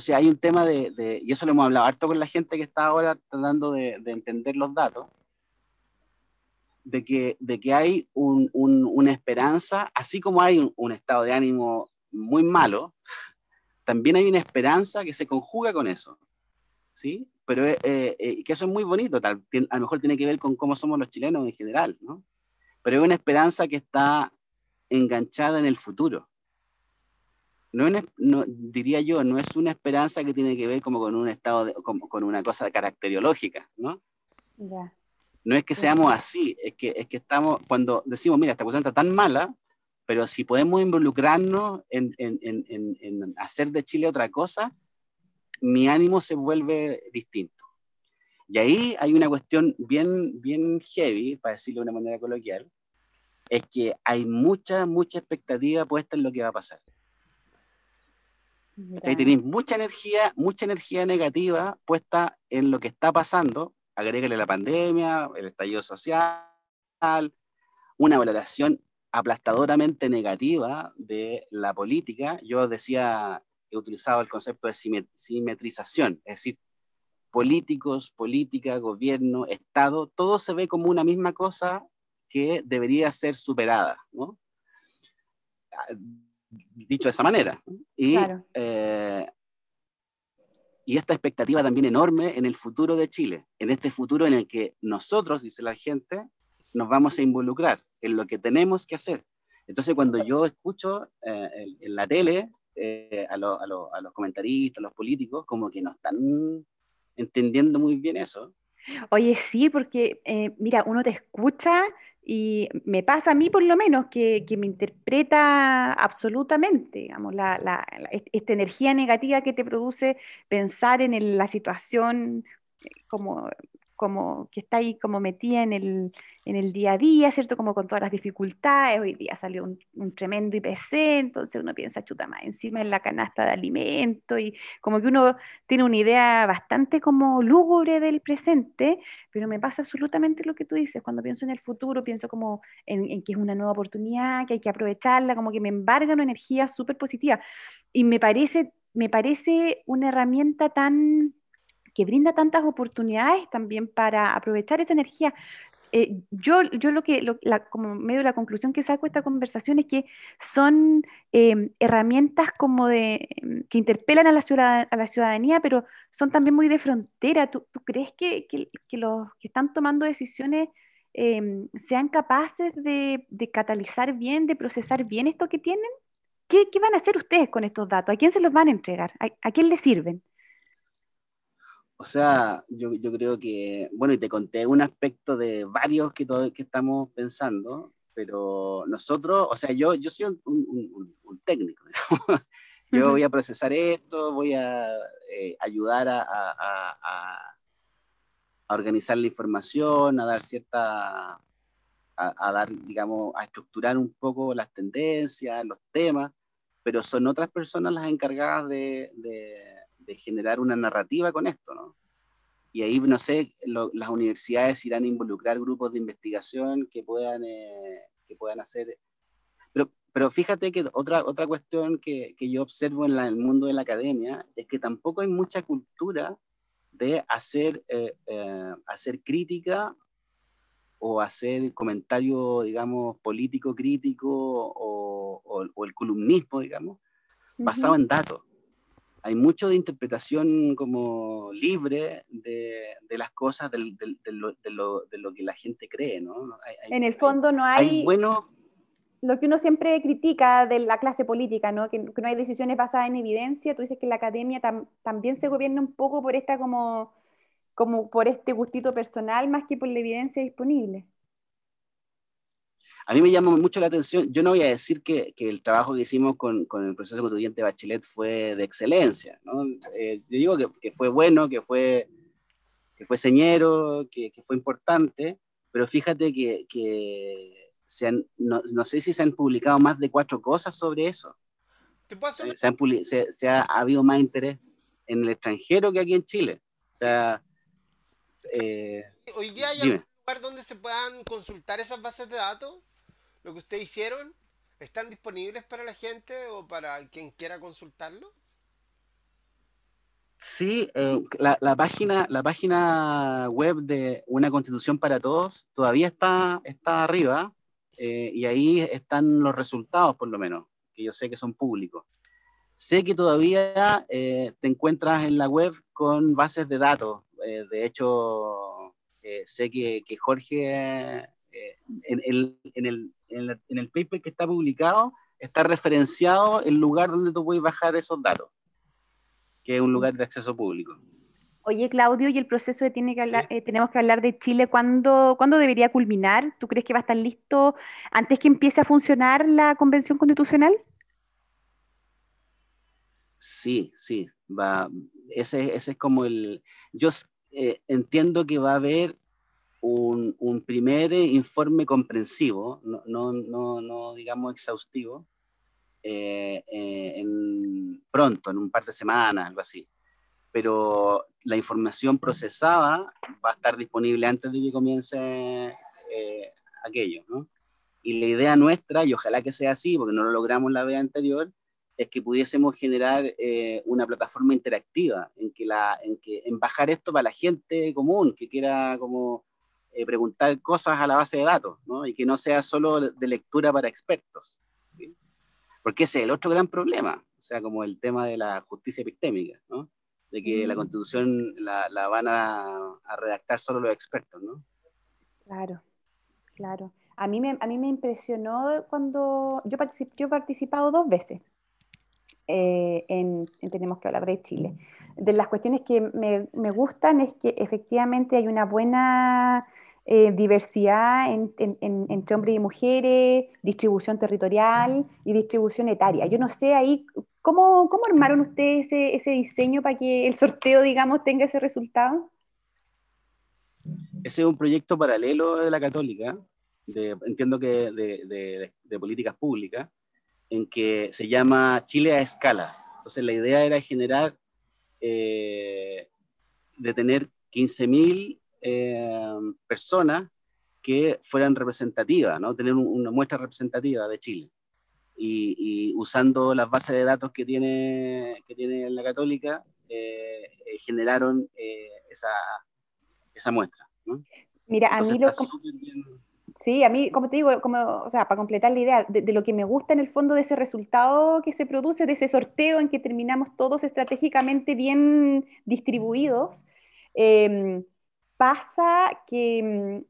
Entonces hay un tema de, y eso lo hemos hablado harto con la gente que está ahora tratando de, entender los datos, de que, de que hay un, una esperanza, así como hay un, estado de ánimo muy malo, también hay una esperanza que se conjuga con eso. ¿sí? pero eh, eh, que eso es muy bonito, tal, a lo mejor tiene que ver con cómo somos los chilenos en general, ¿no? Pero es una esperanza que está enganchada en el futuro. No, no, diría yo, no es una esperanza que tiene que ver como con un estado, de, como, con una cosa caracteriológica, ¿no? No es que seamos así, es que, es que estamos, cuando decimos, mira, esta cuestión está tan mala, pero si podemos involucrarnos en, en, en, en hacer de Chile otra cosa, mi ánimo se vuelve distinto. Y ahí hay una cuestión bien, bien heavy, para decirlo de una manera coloquial, es que hay mucha, mucha expectativa puesta en lo que va a pasar. Ahí tenéis mucha energía, mucha energía negativa puesta en lo que está pasando. Agrégale la pandemia, el estallido social, una valoración aplastadoramente negativa de la política. Yo decía, he utilizado el concepto de simetrización, es decir, políticos, política, gobierno, Estado, todo se ve como una misma cosa que debería ser superada. Dicho de esa manera. Y, eh, y esta expectativa también enorme en el futuro de Chile, en este futuro en el que nosotros, dice la gente, nos vamos a involucrar en lo que tenemos que hacer. Entonces, cuando yo escucho eh, en, la tele eh, a, a, a, los comentaristas, a los políticos, como que no están entendiendo muy bien eso. Oye, sí, porque eh, mira, uno te escucha y me pasa a mí por lo menos que, que me interpreta absolutamente, digamos, la, la, esta energía negativa que te produce pensar en la situación como como que está ahí como metida en el, en el día a día, ¿cierto? Como con todas las dificultades. Hoy día salió un, un, tremendo IPC, entonces uno piensa, chuta más, encima en la canasta de alimento y como que uno tiene una idea bastante como lúgubre del presente, pero me pasa absolutamente lo que tú dices. Cuando pienso en el futuro, pienso como en, en que es una nueva oportunidad, que hay que aprovecharla, como que me embarga una energía súper positiva. Y me parece, me parece una herramienta tan que brinda tantas oportunidades también para aprovechar esa energía. Eh, yo, yo lo que, como medio de la conclusión que saco de esta conversación es que son em, herramientas como de, em, que interpelan a la, ciudad, a la ciudadanía, pero son también muy de frontera. ¿Tú, crees que, los que están tomando decisiones em, sean capaces de, catalizar bien, de procesar bien esto que tienen? ¿Qué, van a hacer ustedes con estos datos? ¿A quién se los van a entregar? a quién les sirven? O sea, yo, yo, creo que, bueno, y te conté un aspecto de varios que, todo, que estamos pensando, pero nosotros, o sea, yo, yo soy un, un, técnico, yo voy a procesar esto, voy a eh, ayudar a, a, a, organizar la información, a dar cierta, a, dar, digamos, a estructurar un poco las tendencias, los temas, pero son otras personas las encargadas de, de de generar una narrativa con esto, ¿no? Y ahí, no sé, las universidades irán a involucrar grupos de investigación que puedan, eh, que puedan hacer... Pero, pero fíjate que otra, otra cuestión que, que yo observo en, el mundo de la academia es que tampoco hay mucha cultura de hacer, eh, eh, hacer crítica o hacer comentario, digamos, político crítico o, o, el columnismo, digamos, basado en datos hay mucho de interpretación como libre de, de las cosas, lo, de, lo, que la gente cree, ¿no? en el fondo no hay, bueno, lo que uno siempre critica de la clase política, ¿no? Que, no hay decisiones basadas en evidencia. Tú dices que la academia también se gobierna un poco por esta como, como por este gustito personal más que por la evidencia disponible. A mí me llama mucho la atención, yo no voy a decir que, que el trabajo que hicimos con, con, el proceso constituyente Bachelet fue de excelencia, ¿no? Eh, yo digo que, que, fue bueno, que fue, que fue señero, que, que fue importante, pero fíjate que, que se han, no, no, sé si se han publicado más de cuatro cosas sobre eso. ¿Te eh, se, han, se, se, ha, ha, habido más interés en el extranjero que aquí en Chile. O sea, eh, hoy día hay algún lugar donde se puedan consultar esas bases de datos lo que ustedes hicieron? ¿Están disponibles para la gente o para quien quiera consultarlo? Sí, eh, la, página, la página web de Una Constitución para Todos todavía está, está arriba eh, y ahí están los resultados, por lo menos, que yo sé que son públicos. Sé que todavía eh, te encuentras en la web con bases de datos. de hecho, sé que Jorge en, el, en, el, en, el, paper que está publicado está referenciado el lugar donde tú puedes bajar esos datos, que es un lugar de acceso público. Oye, Claudio, ¿y el proceso de tiene que hablar, eh, tenemos que hablar de Chile cuándo, ¿cuándo debería culminar? ¿Tú crees que va a estar listo antes que empiece a funcionar la Convención Constitucional? Sí, sí, va. Ese, ese es como el. Yo eh, entiendo que va a haber un, un primer informe comprensivo, no, no, no, no, digamos exhaustivo, eh, eh, pronto, en un par de semanas, algo así. Pero la información procesada va a estar disponible antes de que comience eh, aquello, ¿no? Y la idea nuestra, y ojalá que sea así, porque no lo logramos la vez anterior, es que pudiésemos generar una plataforma interactiva en que, la, en que en bajar esto para la gente común que quiera como preguntar cosas a la base de datos, ¿no? Y que no sea solo de lectura para expertos porque ese es el otro gran problema, o sea, como el tema de la justicia epistémica, ¿no? De que la mm. constitución la, la van a, a, redactar solo los expertos, ¿no? Claro, claro. A mí me, a mí me impresionó cuando yo, particip, yo he participado dos veces eh, en, en, Tenemos que hablar de Chile. De las cuestiones que me, me gustan es que efectivamente hay una buena eh, diversidad entre hombres y mujeres, distribución territorial y distribución etaria. Yo no sé ahí, ¿cómo, cómo armaron ustedes ese, ese, diseño para que el sorteo, digamos, tenga ese resultado? Ese es un proyecto paralelo de la Católica, entiendo que de, de, políticas públicas, en que se llama Chile a escala. Entonces la idea era generar, eh, de tener 15.000 eh, personas que fueran representativas, ¿no? tener una muestra representativa de Chile. Y, usando las bases de datos que tiene, que tiene la Católica, eh, eh, generaron esa, esa, muestra. ¿no? Mira, a mí lo... Sí, a mí, como te digo, para completar la idea, de, lo que me gusta en el fondo de ese resultado que se produce, de ese sorteo en que terminamos todos estratégicamente bien distribuidos, eh, pasa que,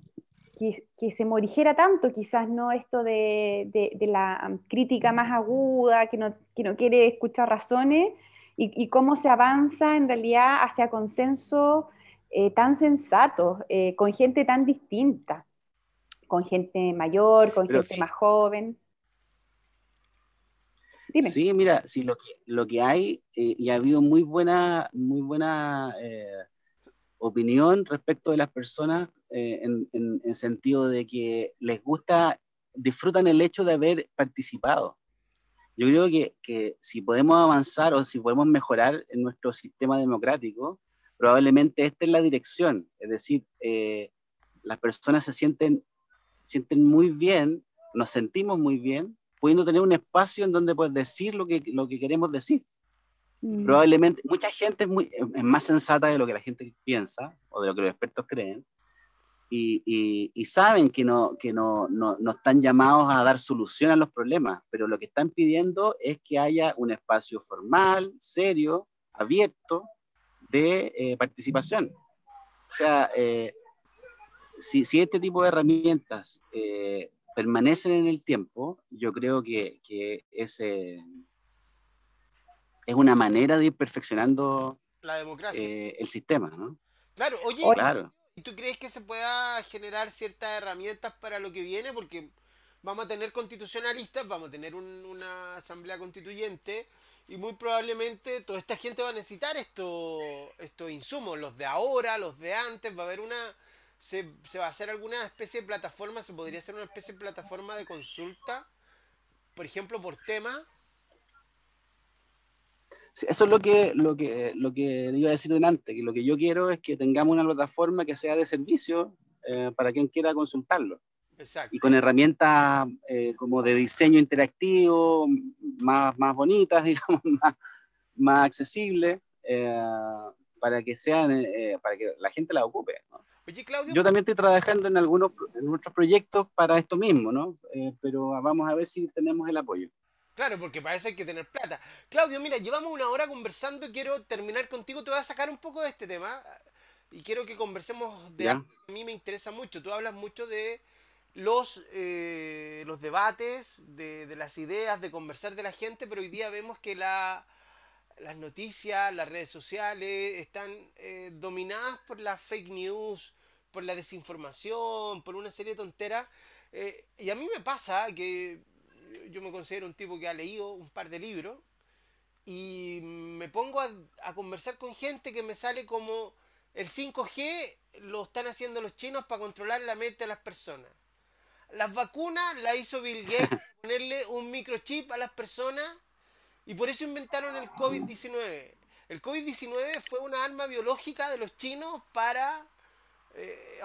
mm, que, se morigera tanto, quizás no esto de, de, la crítica más aguda, que no, que no quiere escuchar razones, y, cómo se avanza en realidad hacia consenso eh, tan sensatos, eh, con gente tan distinta, con gente mayor, con gente más joven. Dime. Sí, mira, sí, lo que, lo que hay, eh, y ha habido muy buena, muy buena opinión respecto de las personas eh, en, en, sentido de que les gusta, disfrutan el hecho de haber participado. Yo creo que, que, si podemos avanzar o si podemos mejorar en nuestro sistema democrático, probablemente esta es la dirección. Es decir, eh, las personas se sienten, sienten muy bien, nos sentimos muy bien, pudiendo tener un espacio en donde poder decir lo que, lo que queremos decir. Mm. Probablemente, mucha gente es, muy, es, más sensata de lo que la gente piensa o de lo que los expertos creen y, y, saben que, no, que no, no, no, están llamados a dar solución a los problemas, pero lo que están pidiendo es que haya un espacio formal, serio, abierto de eh, participación. O sea, eh, si, si, este tipo de herramientas eh, permanecen en el tiempo, yo creo que, que ese es una manera de ir perfeccionando la democracia. Eh, el sistema, ¿no? Claro, oye, ¿y tú crees que se pueda generar ciertas herramientas para lo que viene? Porque vamos a tener constitucionalistas, vamos a tener una asamblea constituyente y muy probablemente toda esta gente va a necesitar estos estos insumos, los de ahora, los de antes, va a haber una... Se, se va a hacer alguna especie de plataforma, se podría hacer una especie de plataforma de consulta, por ejemplo, por tema, eso es lo que, lo, que, lo que iba a decir antes, que lo que yo quiero es que tengamos una plataforma que sea de servicio eh, para quien quiera consultarlo. Exacto. Y con herramientas eh, como de diseño interactivo, más, más bonitas, digamos, más, más accesibles, eh, para que sean, para que la gente la ocupe. Oye, Claudio. Yo también estoy trabajando en algunos en otros proyectos para esto mismo, ¿no? pero vamos a ver si tenemos el apoyo. Claro, porque para eso hay que tener plata. Claudio, mira, llevamos una hora conversando y quiero terminar contigo. Te voy a sacar un poco de este tema y quiero que conversemos de algo que a mí me interesa mucho. Tú hablas mucho de los, eh, los debates, de, las ideas, de conversar de la gente, pero hoy día vemos que la, las noticias, las redes sociales están eh, dominadas por la fake news, por la desinformación, por una serie de tonteras. Eh, y a mí me pasa que yo me considero un tipo que ha leído un par de libros y me pongo a, conversar con gente que me sale como el 5G lo están haciendo los chinos para controlar la mente de las personas. Las vacunas la hizo Bill Gates ponerle un microchip a las personas y por eso inventaron el COVID-19. El COVID-19 fue una arma biológica de los chinos para, eh,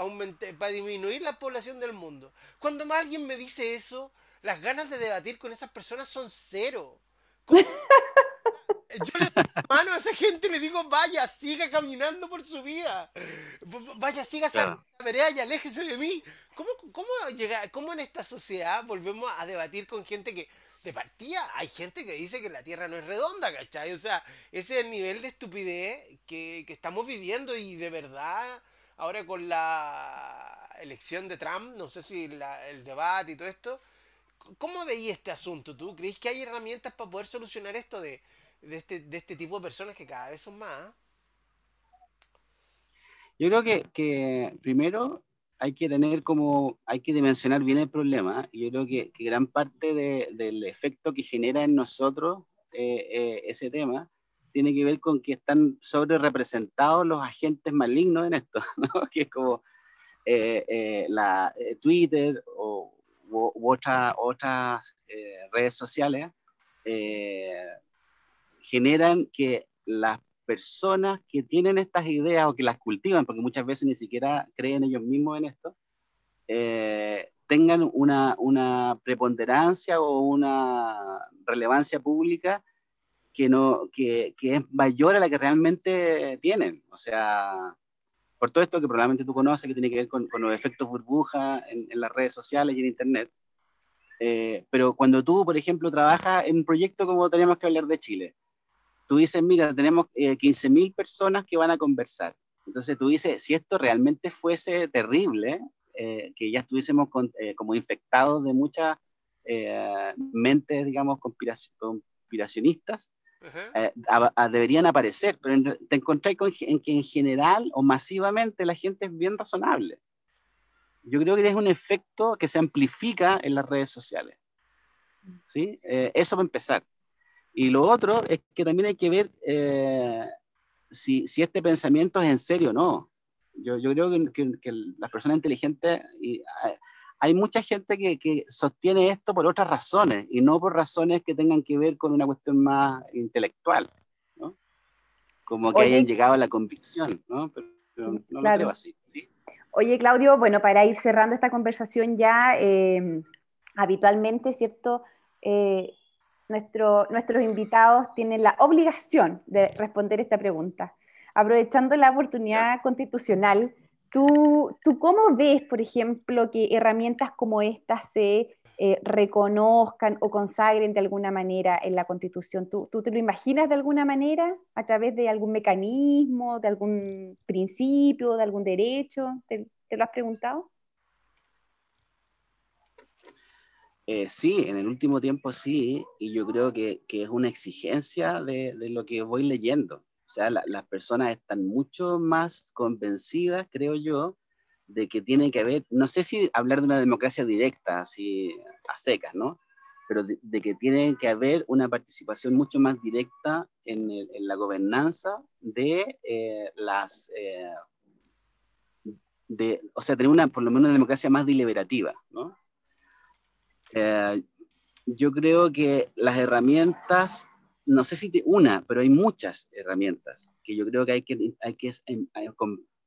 para disminuir la población del mundo. Cuando más alguien me dice eso, las ganas de debatir con esas personas son cero. Yo le mano a esa gente le digo, vaya, siga caminando por su vida. Vaya, siga esa vereda y aléjese de mí. ¿Cómo, cómo, llega, ¿Cómo en esta sociedad volvemos a debatir con gente que, de partida, hay gente que dice que la Tierra no es redonda, ¿cachai? O sea, ese es el nivel de estupidez que, que estamos viviendo y de verdad, ahora con la elección de Trump, no sé si el debate y todo esto, ¿cómo veis este asunto tú? ¿Crees que hay herramientas para poder solucionar esto de de este, de este tipo de personas que cada vez son más. Yo creo que, primero hay que tener como, hay que dimensionar bien el problema. Yo creo que, que gran parte de, del efecto que genera en nosotros eh, eh, ese tema tiene que ver con que están sobre representados los agentes malignos en esto, que es como eh, la, Twitter o, u, otra, otras redes sociales generan que las personas que tienen estas ideas o que las cultivan, porque muchas veces ni siquiera creen ellos mismos en esto, eh, tengan una, preponderancia o una relevancia pública que, no, que, que, es mayor a la que realmente tienen. O sea, por todo esto que probablemente tú conoces, que tiene que ver con, con los efectos burbuja en, en, las redes sociales y en Internet. Eh, pero cuando tú, por ejemplo, trabajas en un proyecto como tenemos que hablar de Chile, tú dices, mira, tenemos eh, 15.000 personas que van a conversar. Entonces tú dices, si esto realmente fuese terrible, eh, que ya estuviésemos eh, como infectados de muchas eh, mentes, digamos, conspiracionistas, deberían aparecer, pero te encontrás con, en que en general o masivamente la gente es bien razonable. Yo creo que es un efecto que se amplifica en las redes sociales. ¿sí? eso va a empezar. Y lo otro es que también hay que ver eh, si, si, este pensamiento es en serio o no. Yo, yo creo que, que, las personas inteligentes, y, hay mucha gente que, que, sostiene esto por otras razones y no por razones que tengan que ver con una cuestión más intelectual, ¿no? Como que hayan llegado a la convicción, ¿no? Pero, no lo creo así, ¿sí? Oye, Claudio, bueno, para ir cerrando esta conversación ya, eh, habitualmente, ¿cierto? Eh, nuestro, nuestros invitados tienen la obligación de responder esta pregunta. Aprovechando la oportunidad constitucional, ¿tú, ¿tú cómo ves, por ejemplo, que herramientas como estas se eh, reconozcan o consagren de alguna manera en la Constitución? ¿Tú, ¿Tú, te lo imaginas de alguna manera a través de algún mecanismo, de algún principio, de algún derecho? ¿Te, lo has preguntado? Eh, sí, en el último tiempo sí, y yo creo que, que es una exigencia de, de, lo que voy leyendo. Sea, la, las personas están mucho más convencidas, creo yo, de que tiene que haber, no sé si hablar de una democracia directa, así a secas, ¿no? Pero de, de que tiene que haber una participación mucho más directa en la gobernanza de eh, las... Eh, de, o sea, tener una, por lo menos una democracia más deliberativa, ¿no? Eh, yo creo que las herramientas, no sé si una, pero hay muchas herramientas que yo creo que hay que, hay que em,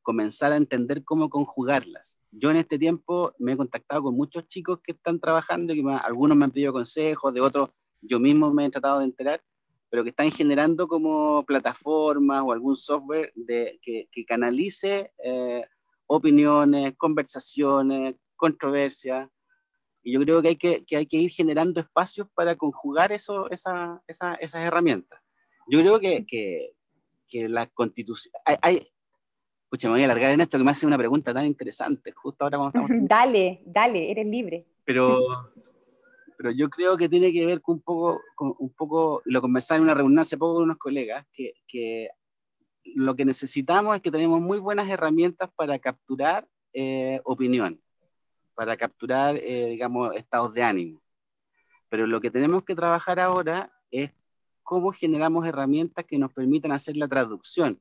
comenzar a entender cómo conjugarlas. Yo en este tiempo me he contactado con muchos chicos que están trabajando, que me, algunos me han pedido consejos, de otros yo mismo me he tratado de enterar, pero que están generando como plataformas o algún software de, que, que canalice eh, opiniones, conversaciones, controversias, y yo creo que hay que, que hay que ir generando espacios para conjugar eso, esa, esa, esas herramientas. Yo creo que, que, que la constitución... Hay, hay, Escucha, me voy a alargar en esto que me hace una pregunta tan interesante, justo ahora cuando estamos... dale, dale, eres libre. Pero, pero yo creo que tiene que ver con un poco, con un poco lo conversaba en una reunión hace poco con unos colegas, que, que lo que necesitamos es que tenemos muy buenas herramientas para capturar eh, opinión para capturar, eh, digamos, estados de ánimo. Pero lo que tenemos que trabajar ahora es cómo generamos herramientas que nos permitan hacer la traducción,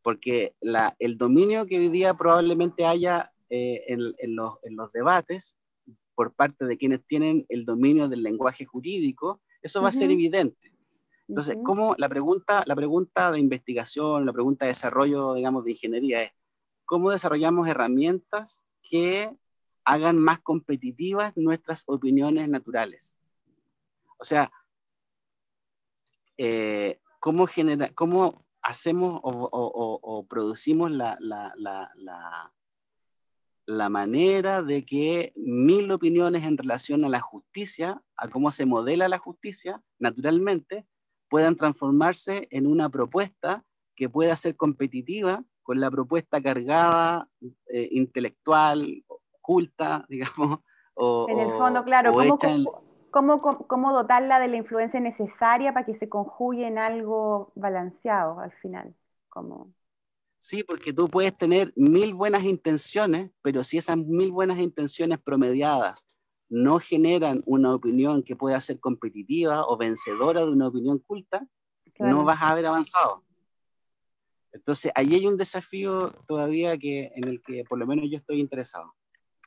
porque la, el dominio que hoy día probablemente haya eh, en, en, los, en, los, debates por parte de quienes tienen el dominio del lenguaje jurídico, eso va a ser evidente. Entonces, ¿cómo la pregunta, la pregunta de investigación, la pregunta de desarrollo, digamos, de ingeniería es, ¿cómo desarrollamos herramientas que hagan más competitivas nuestras opiniones naturales? O sea, eh, ¿cómo, genera, ¿cómo hacemos o, producimos la, la, manera de que mil opiniones en relación a la justicia, a cómo se modela la justicia, naturalmente, puedan transformarse en una propuesta que pueda ser competitiva con la propuesta cargada, eh, intelectual, culta, digamos. O, en el fondo, claro, ¿cómo, cómo, dotarla de la influencia necesaria para que se conjugue en algo balanceado al final? Como... Sí, porque tú puedes tener mil buenas intenciones, pero si esas mil buenas intenciones promediadas no generan una opinión que pueda ser competitiva o vencedora de una opinión culta, no vas a haber avanzado. Entonces, ahí hay un desafío todavía que, en el que por lo menos yo estoy interesado.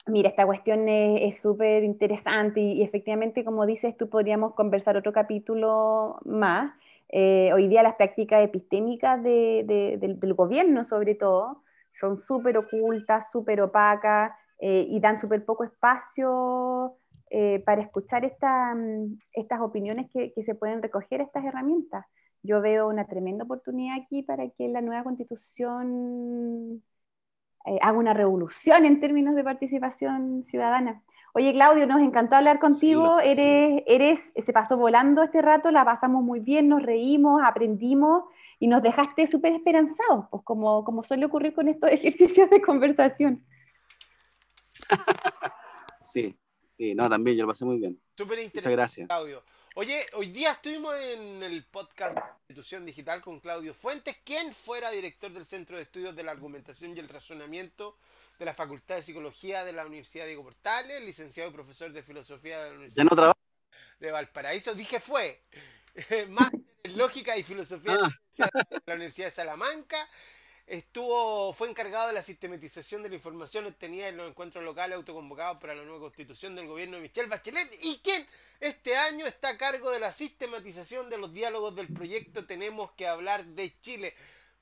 Mira, esta cuestión es súper interesante y, efectivamente, como dices, tú podríamos conversar otro capítulo más. Eh, hoy día las prácticas epistémicas del, gobierno, sobre todo, son súper ocultas, súper opacas eh, y dan súper poco espacio eh, para escuchar mm, estas opiniones que, que, se pueden recoger estas herramientas. Yo veo una tremenda oportunidad aquí para que la nueva constitución eh, haga una revolución en términos de participación ciudadana. Oye, Claudio, nos encantó hablar contigo. eres, eres, se pasó volando este rato, la pasamos muy bien, nos reímos, aprendimos y nos dejaste súper esperanzados, pues como, como suele ocurrir con estos ejercicios de conversación. Sí, sí, no, también yo lo pasé muy bien. Súper interesante, Muchas gracias. Claudio. Oye, hoy día estuvimos en el podcast Institución Digital con Claudio Fuentes, quien fuera director del Centro de Estudios de la Argumentación y el Razonamiento de la Facultad de Psicología de la Universidad Diego Portales, licenciado y profesor de Filosofía de la Universidad de Valparaíso. Dije fue, máster en Lógica y Filosofía de la Universidad de Salamanca estuvo, fue encargado de la sistematización de la información obtenida en los encuentros locales autoconvocados para la nueva constitución del gobierno de Michelle Bachelet y quien este año está a cargo de la sistematización de los diálogos del proyecto Tenemos que hablar de Chile.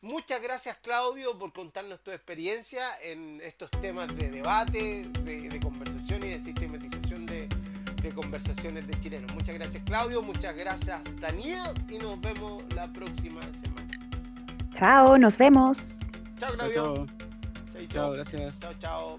Muchas gracias Claudio por contarnos tu experiencia en estos temas de debate, de, conversación y de sistematización de, de conversaciones de chilenos. Muchas gracias Claudio, muchas gracias Daniel y nos vemos la próxima semana. Chao, nos vemos. Chao, Claudio. Chao, chao. chao gracias. Chao, chao.